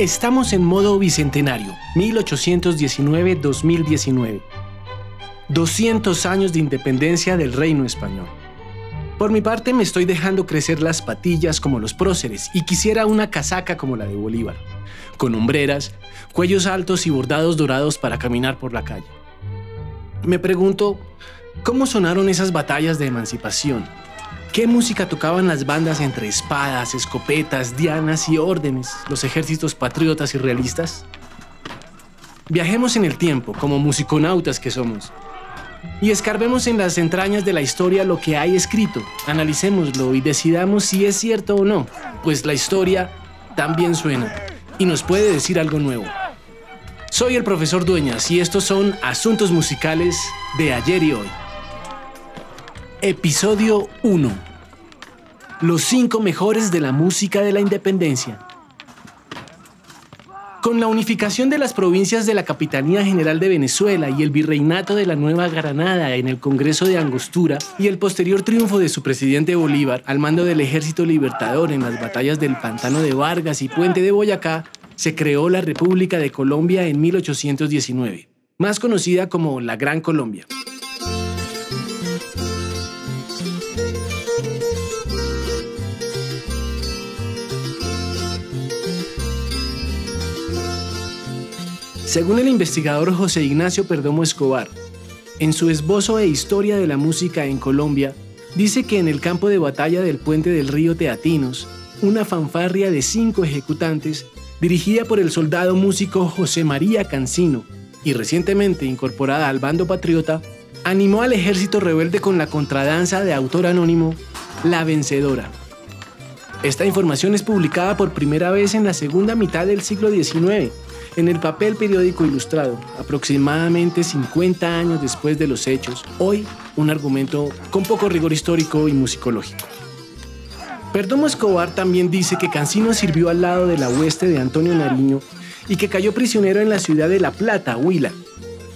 Estamos en modo bicentenario, 1819-2019. 200 años de independencia del reino español. Por mi parte me estoy dejando crecer las patillas como los próceres y quisiera una casaca como la de Bolívar, con hombreras, cuellos altos y bordados dorados para caminar por la calle. Me pregunto, ¿cómo sonaron esas batallas de emancipación? ¿Qué música tocaban las bandas entre espadas, escopetas, dianas y órdenes, los ejércitos patriotas y realistas? Viajemos en el tiempo, como musiconautas que somos, y escarbemos en las entrañas de la historia lo que hay escrito, analicémoslo y decidamos si es cierto o no, pues la historia también suena y nos puede decir algo nuevo. Soy el profesor Dueñas y estos son Asuntos Musicales de ayer y hoy. Episodio 1. Los cinco mejores de la música de la independencia. Con la unificación de las provincias de la Capitanía General de Venezuela y el virreinato de la Nueva Granada en el Congreso de Angostura y el posterior triunfo de su presidente Bolívar al mando del Ejército Libertador en las batallas del Pantano de Vargas y Puente de Boyacá, se creó la República de Colombia en 1819, más conocida como la Gran Colombia. Según el investigador José Ignacio Perdomo Escobar, en su esbozo e historia de la música en Colombia, dice que en el campo de batalla del puente del río Teatinos, una fanfarria de cinco ejecutantes, dirigida por el soldado músico José María Cancino y recientemente incorporada al bando patriota, animó al ejército rebelde con la contradanza de autor anónimo La Vencedora. Esta información es publicada por primera vez en la segunda mitad del siglo XIX en el papel periódico ilustrado, aproximadamente 50 años después de los hechos, hoy un argumento con poco rigor histórico y musicológico. Perdomo Escobar también dice que Cancino sirvió al lado de la hueste de Antonio Nariño y que cayó prisionero en la ciudad de La Plata, Huila.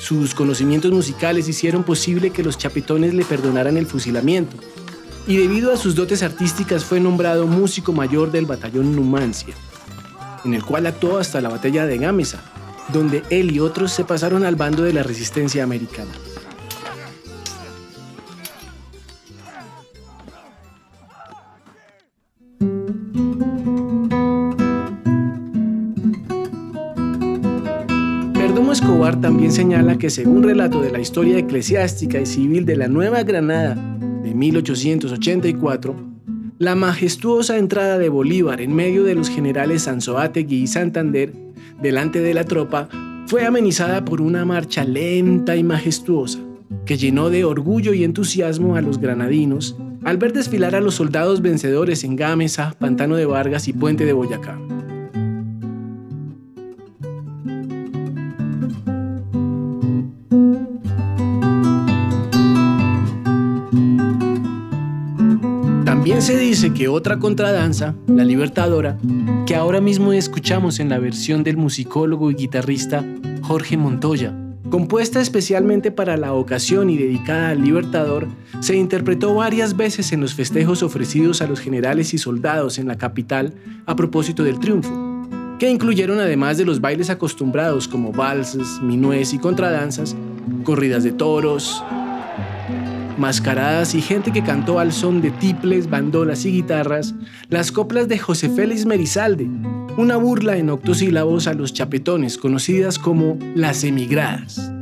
Sus conocimientos musicales hicieron posible que los chapetones le perdonaran el fusilamiento, y debido a sus dotes artísticas fue nombrado músico mayor del batallón Numancia en el cual actuó hasta la batalla de Gámeza, donde él y otros se pasaron al bando de la resistencia americana. Perdomo Escobar también señala que según relato de la historia eclesiástica y civil de la Nueva Granada de 1884, la majestuosa entrada de Bolívar en medio de los generales Sanzoátegui y Santander, delante de la tropa, fue amenizada por una marcha lenta y majestuosa, que llenó de orgullo y entusiasmo a los granadinos al ver desfilar a los soldados vencedores en Gámeza, Pantano de Vargas y Puente de Boyacá. Se dice que otra contradanza, la libertadora, que ahora mismo escuchamos en la versión del musicólogo y guitarrista Jorge Montoya, compuesta especialmente para la ocasión y dedicada al libertador, se interpretó varias veces en los festejos ofrecidos a los generales y soldados en la capital a propósito del triunfo, que incluyeron además de los bailes acostumbrados como valses, minués y contradanzas, corridas de toros, mascaradas y gente que cantó al son de tiples, bandolas y guitarras, las coplas de José Félix Merizalde, una burla en octosílabos a los chapetones, conocidas como las emigradas.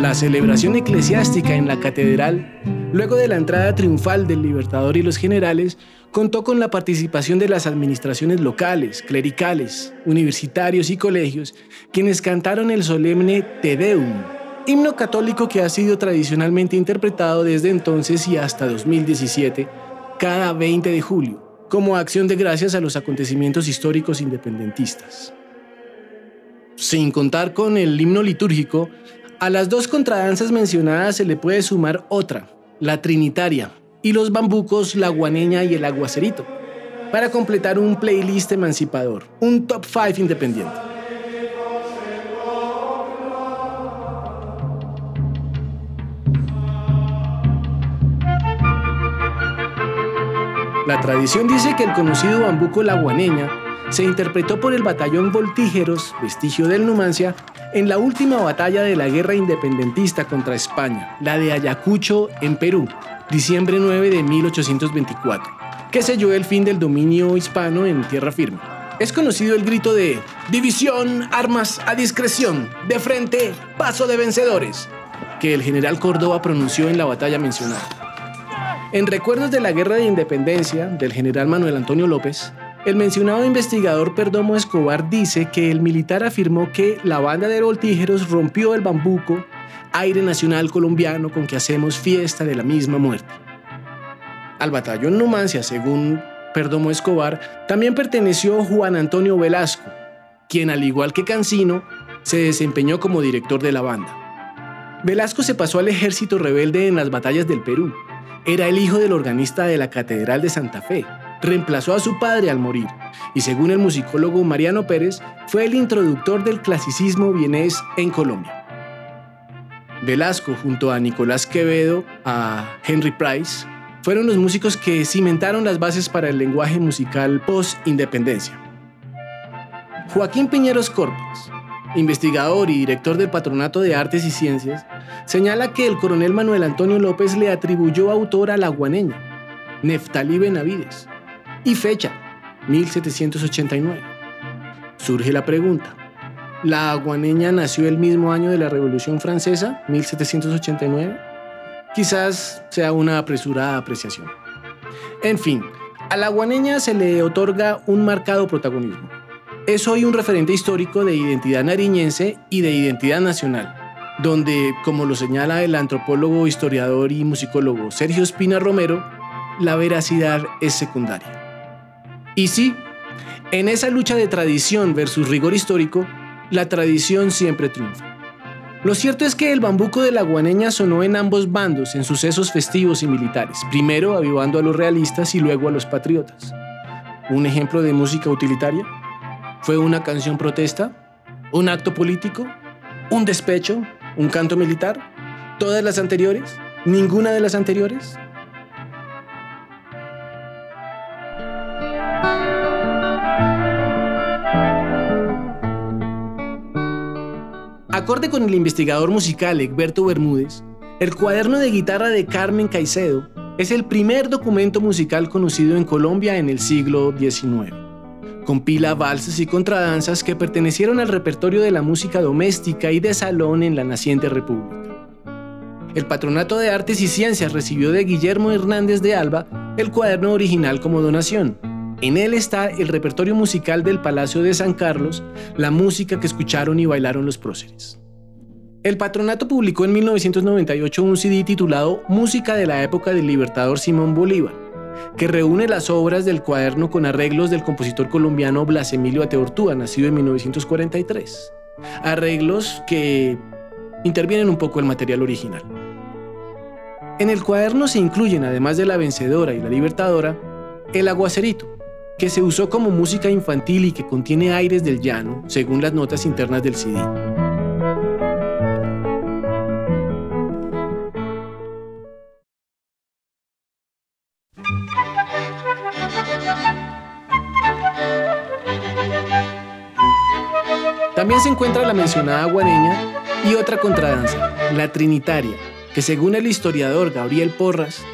La celebración eclesiástica en la catedral, luego de la entrada triunfal del Libertador y los generales, contó con la participación de las administraciones locales, clericales, universitarios y colegios, quienes cantaron el solemne Te Deum, himno católico que ha sido tradicionalmente interpretado desde entonces y hasta 2017, cada 20 de julio, como acción de gracias a los acontecimientos históricos independentistas. Sin contar con el himno litúrgico, a las dos contradanzas mencionadas se le puede sumar otra, la Trinitaria, y los bambucos, la guaneña y el aguacerito, para completar un playlist emancipador, un top 5 independiente. La tradición dice que el conocido bambuco La Guaneña se interpretó por el batallón Voltígeros, vestigio del Numancia, en la última batalla de la guerra independentista contra España, la de Ayacucho en Perú, diciembre 9 de 1824, que selló el fin del dominio hispano en tierra firme. Es conocido el grito de División, armas a discreción, de frente, paso de vencedores, que el general Córdoba pronunció en la batalla mencionada. En recuerdos de la Guerra de Independencia del general Manuel Antonio López, el mencionado investigador Perdomo Escobar dice que el militar afirmó que la banda de voltígeros rompió el bambuco, aire nacional colombiano con que hacemos fiesta de la misma muerte. Al batallón Numancia, según Perdomo Escobar, también perteneció Juan Antonio Velasco, quien al igual que Cancino, se desempeñó como director de la banda. Velasco se pasó al ejército rebelde en las batallas del Perú era el hijo del organista de la Catedral de Santa Fe. Reemplazó a su padre al morir y según el musicólogo Mariano Pérez, fue el introductor del clasicismo vienés en Colombia. Velasco, junto a Nicolás Quevedo, a Henry Price, fueron los músicos que cimentaron las bases para el lenguaje musical post-independencia. Joaquín Piñeros Corpus, investigador y director del Patronato de Artes y Ciencias, señala que el coronel Manuel Antonio López le atribuyó autor a la guaneña, Neftalí Benavides, y fecha, 1789. Surge la pregunta, ¿la guaneña nació el mismo año de la Revolución Francesa, 1789? Quizás sea una apresurada apreciación. En fin, a la guaneña se le otorga un marcado protagonismo es hoy un referente histórico de identidad nariñense y de identidad nacional, donde, como lo señala el antropólogo, historiador y musicólogo Sergio Espina Romero, la veracidad es secundaria. Y sí, en esa lucha de tradición versus rigor histórico, la tradición siempre triunfa. Lo cierto es que el bambuco de la guaneña sonó en ambos bandos en sucesos festivos y militares, primero avivando a los realistas y luego a los patriotas. ¿Un ejemplo de música utilitaria? ¿Fue una canción protesta? ¿Un acto político? ¿Un despecho? ¿Un canto militar? ¿Todas las anteriores? ¿Ninguna de las anteriores? Acorde con el investigador musical Egberto Bermúdez, el cuaderno de guitarra de Carmen Caicedo es el primer documento musical conocido en Colombia en el siglo XIX compila valses y contradanzas que pertenecieron al repertorio de la música doméstica y de salón en la naciente república. El Patronato de Artes y Ciencias recibió de Guillermo Hernández de Alba el cuaderno original como donación. En él está el repertorio musical del Palacio de San Carlos, la música que escucharon y bailaron los próceres. El patronato publicó en 1998 un CD titulado Música de la época del libertador Simón Bolívar, que reúne las obras del cuaderno con arreglos del compositor colombiano Blas Emilio Ateortúa, nacido en 1943. Arreglos que intervienen un poco el material original. En el cuaderno se incluyen, además de la vencedora y la libertadora, el aguacerito, que se usó como música infantil y que contiene aires del llano, según las notas internas del CD. También se encuentra la mencionada guareña y otra contradanza, la trinitaria, que según el historiador Gabriel Porras,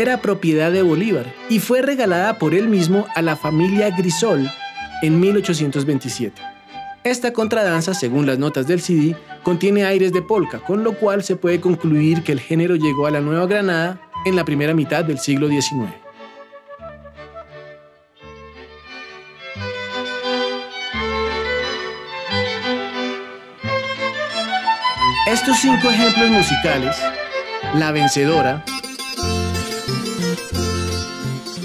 era propiedad de Bolívar y fue regalada por él mismo a la familia Grisol en 1827. Esta contradanza, según las notas del CD, contiene aires de polka, con lo cual se puede concluir que el género llegó a la Nueva Granada en la primera mitad del siglo XIX. Estos cinco ejemplos musicales, La Vencedora,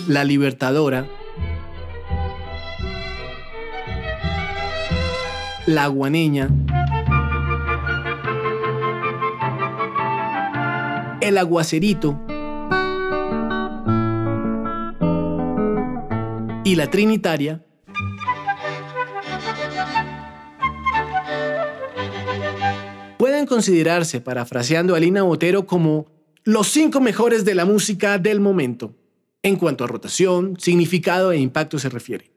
La Libertadora, La Guaneña, El Aguacerito. Y La Trinitaria, pueden considerarse, parafraseando a Lina Botero, como los cinco mejores de la música del momento. En cuanto a rotación, significado e impacto se refiere.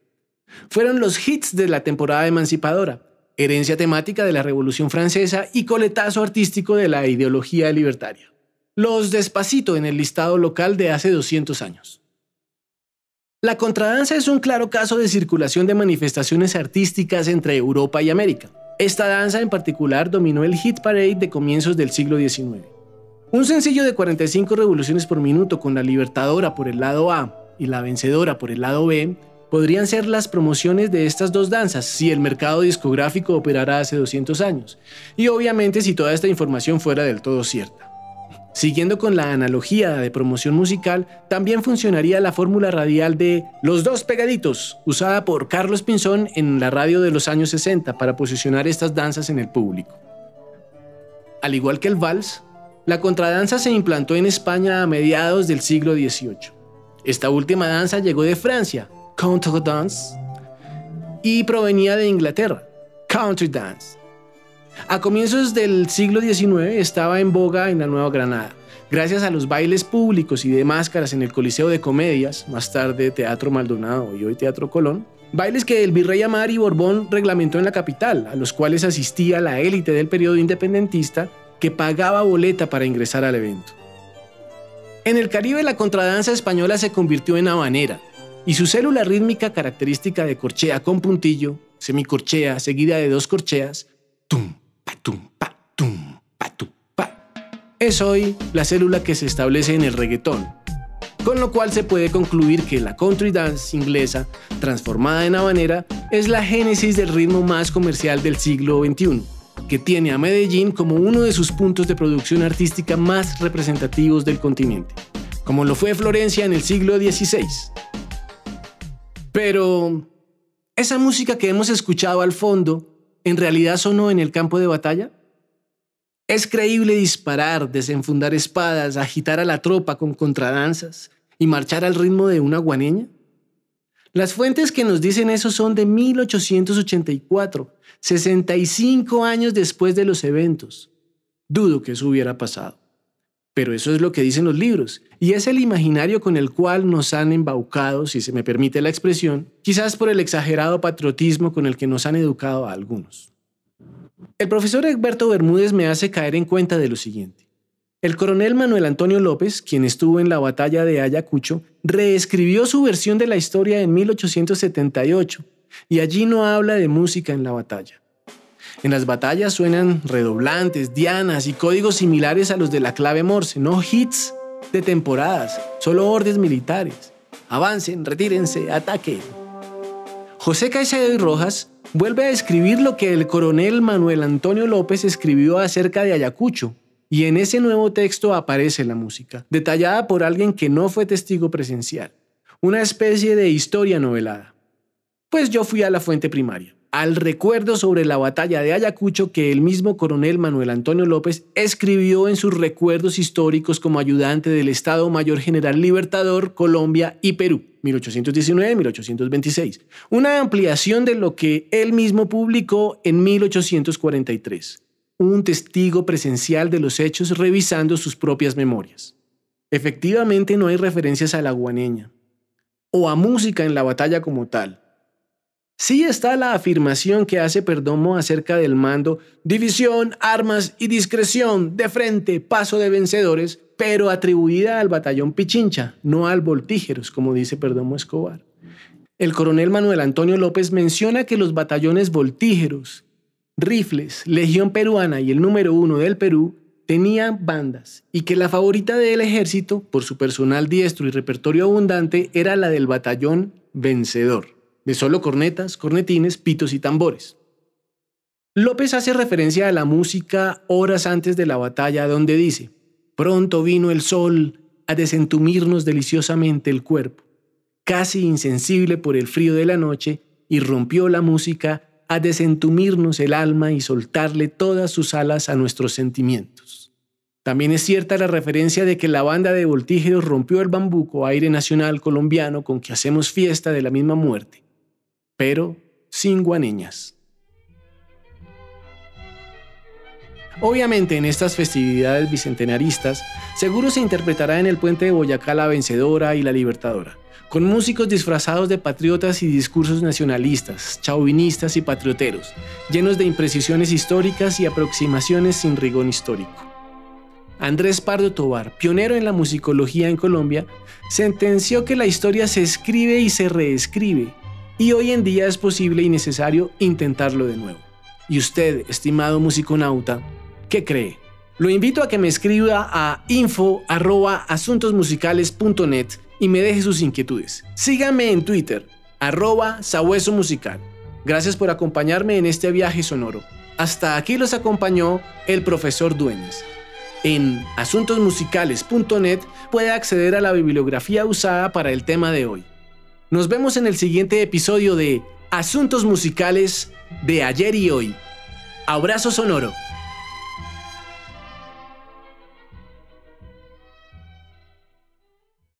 Fueron los hits de la temporada emancipadora, herencia temática de la Revolución Francesa y coletazo artístico de la ideología libertaria. Los despacito en el listado local de hace 200 años. La contradanza es un claro caso de circulación de manifestaciones artísticas entre Europa y América. Esta danza en particular dominó el hit parade de comienzos del siglo XIX. Un sencillo de 45 revoluciones por minuto con la libertadora por el lado A y la vencedora por el lado B podrían ser las promociones de estas dos danzas si el mercado discográfico operara hace 200 años, y obviamente si toda esta información fuera del todo cierta. Siguiendo con la analogía de promoción musical, también funcionaría la fórmula radial de Los dos pegaditos, usada por Carlos Pinzón en la radio de los años 60 para posicionar estas danzas en el público. Al igual que el vals, la contradanza se implantó en España a mediados del siglo XVIII. Esta última danza llegó de Francia, Counter Dance, y provenía de Inglaterra, Country Dance. A comienzos del siglo XIX estaba en boga en la Nueva Granada, gracias a los bailes públicos y de máscaras en el Coliseo de Comedias, más tarde Teatro Maldonado y hoy Teatro Colón, bailes que el virrey Amar y Borbón reglamentó en la capital, a los cuales asistía la élite del periodo independentista que pagaba boleta para ingresar al evento. En el Caribe la contradanza española se convirtió en habanera, y su célula rítmica característica de corchea con puntillo, semicorchea seguida de dos corcheas, tum, es hoy la célula que se establece en el reggaetón, con lo cual se puede concluir que la country dance inglesa, transformada en habanera, es la génesis del ritmo más comercial del siglo XXI, que tiene a Medellín como uno de sus puntos de producción artística más representativos del continente, como lo fue Florencia en el siglo XVI. Pero, ¿esa música que hemos escuchado al fondo en realidad sonó en el campo de batalla? ¿Es creíble disparar, desenfundar espadas, agitar a la tropa con contradanzas y marchar al ritmo de una guaneña? Las fuentes que nos dicen eso son de 1884, 65 años después de los eventos. Dudo que eso hubiera pasado. Pero eso es lo que dicen los libros, y es el imaginario con el cual nos han embaucado, si se me permite la expresión, quizás por el exagerado patriotismo con el que nos han educado a algunos. El profesor Egberto Bermúdez me hace caer en cuenta de lo siguiente. El coronel Manuel Antonio López, quien estuvo en la batalla de Ayacucho, reescribió su versión de la historia en 1878, y allí no habla de música en la batalla. En las batallas suenan redoblantes, dianas y códigos similares a los de la clave Morse, no hits de temporadas, solo órdenes militares. Avancen, retírense, ataquen. José Caicedo y Rojas vuelve a escribir lo que el coronel Manuel Antonio López escribió acerca de Ayacucho, y en ese nuevo texto aparece la música, detallada por alguien que no fue testigo presencial, una especie de historia novelada. Pues yo fui a la fuente primaria al recuerdo sobre la batalla de Ayacucho que el mismo coronel Manuel Antonio López escribió en sus recuerdos históricos como ayudante del Estado Mayor General Libertador Colombia y Perú, 1819-1826, una ampliación de lo que él mismo publicó en 1843, un testigo presencial de los hechos revisando sus propias memorias. Efectivamente no hay referencias a la guaneña o a música en la batalla como tal Sí está la afirmación que hace Perdomo acerca del mando, división, armas y discreción, de frente, paso de vencedores, pero atribuida al batallón Pichincha, no al Voltígeros, como dice Perdomo Escobar. El coronel Manuel Antonio López menciona que los batallones Voltígeros, Rifles, Legión Peruana y el número uno del Perú tenían bandas y que la favorita del ejército, por su personal diestro y repertorio abundante, era la del batallón Vencedor de solo cornetas, cornetines, pitos y tambores. López hace referencia a la música horas antes de la batalla donde dice, pronto vino el sol a desentumirnos deliciosamente el cuerpo, casi insensible por el frío de la noche, y rompió la música a desentumirnos el alma y soltarle todas sus alas a nuestros sentimientos. También es cierta la referencia de que la banda de voltígeros rompió el bambuco aire nacional colombiano con que hacemos fiesta de la misma muerte pero sin guaneñas. Obviamente en estas festividades bicentenaristas, seguro se interpretará en el puente de Boyacá la vencedora y la libertadora, con músicos disfrazados de patriotas y discursos nacionalistas, chauvinistas y patrioteros, llenos de imprecisiones históricas y aproximaciones sin rigor histórico. Andrés Pardo Tobar, pionero en la musicología en Colombia, sentenció que la historia se escribe y se reescribe, y hoy en día es posible y necesario intentarlo de nuevo. ¿Y usted, estimado musiconauta, qué cree? Lo invito a que me escriba a info.asuntosmusicales.net y me deje sus inquietudes. Síganme en Twitter, arroba sabueso musical. Gracias por acompañarme en este viaje sonoro. Hasta aquí los acompañó el profesor Dueñas. En asuntosmusicales.net puede acceder a la bibliografía usada para el tema de hoy. Nos vemos en el siguiente episodio de Asuntos Musicales de ayer y hoy. Abrazo sonoro.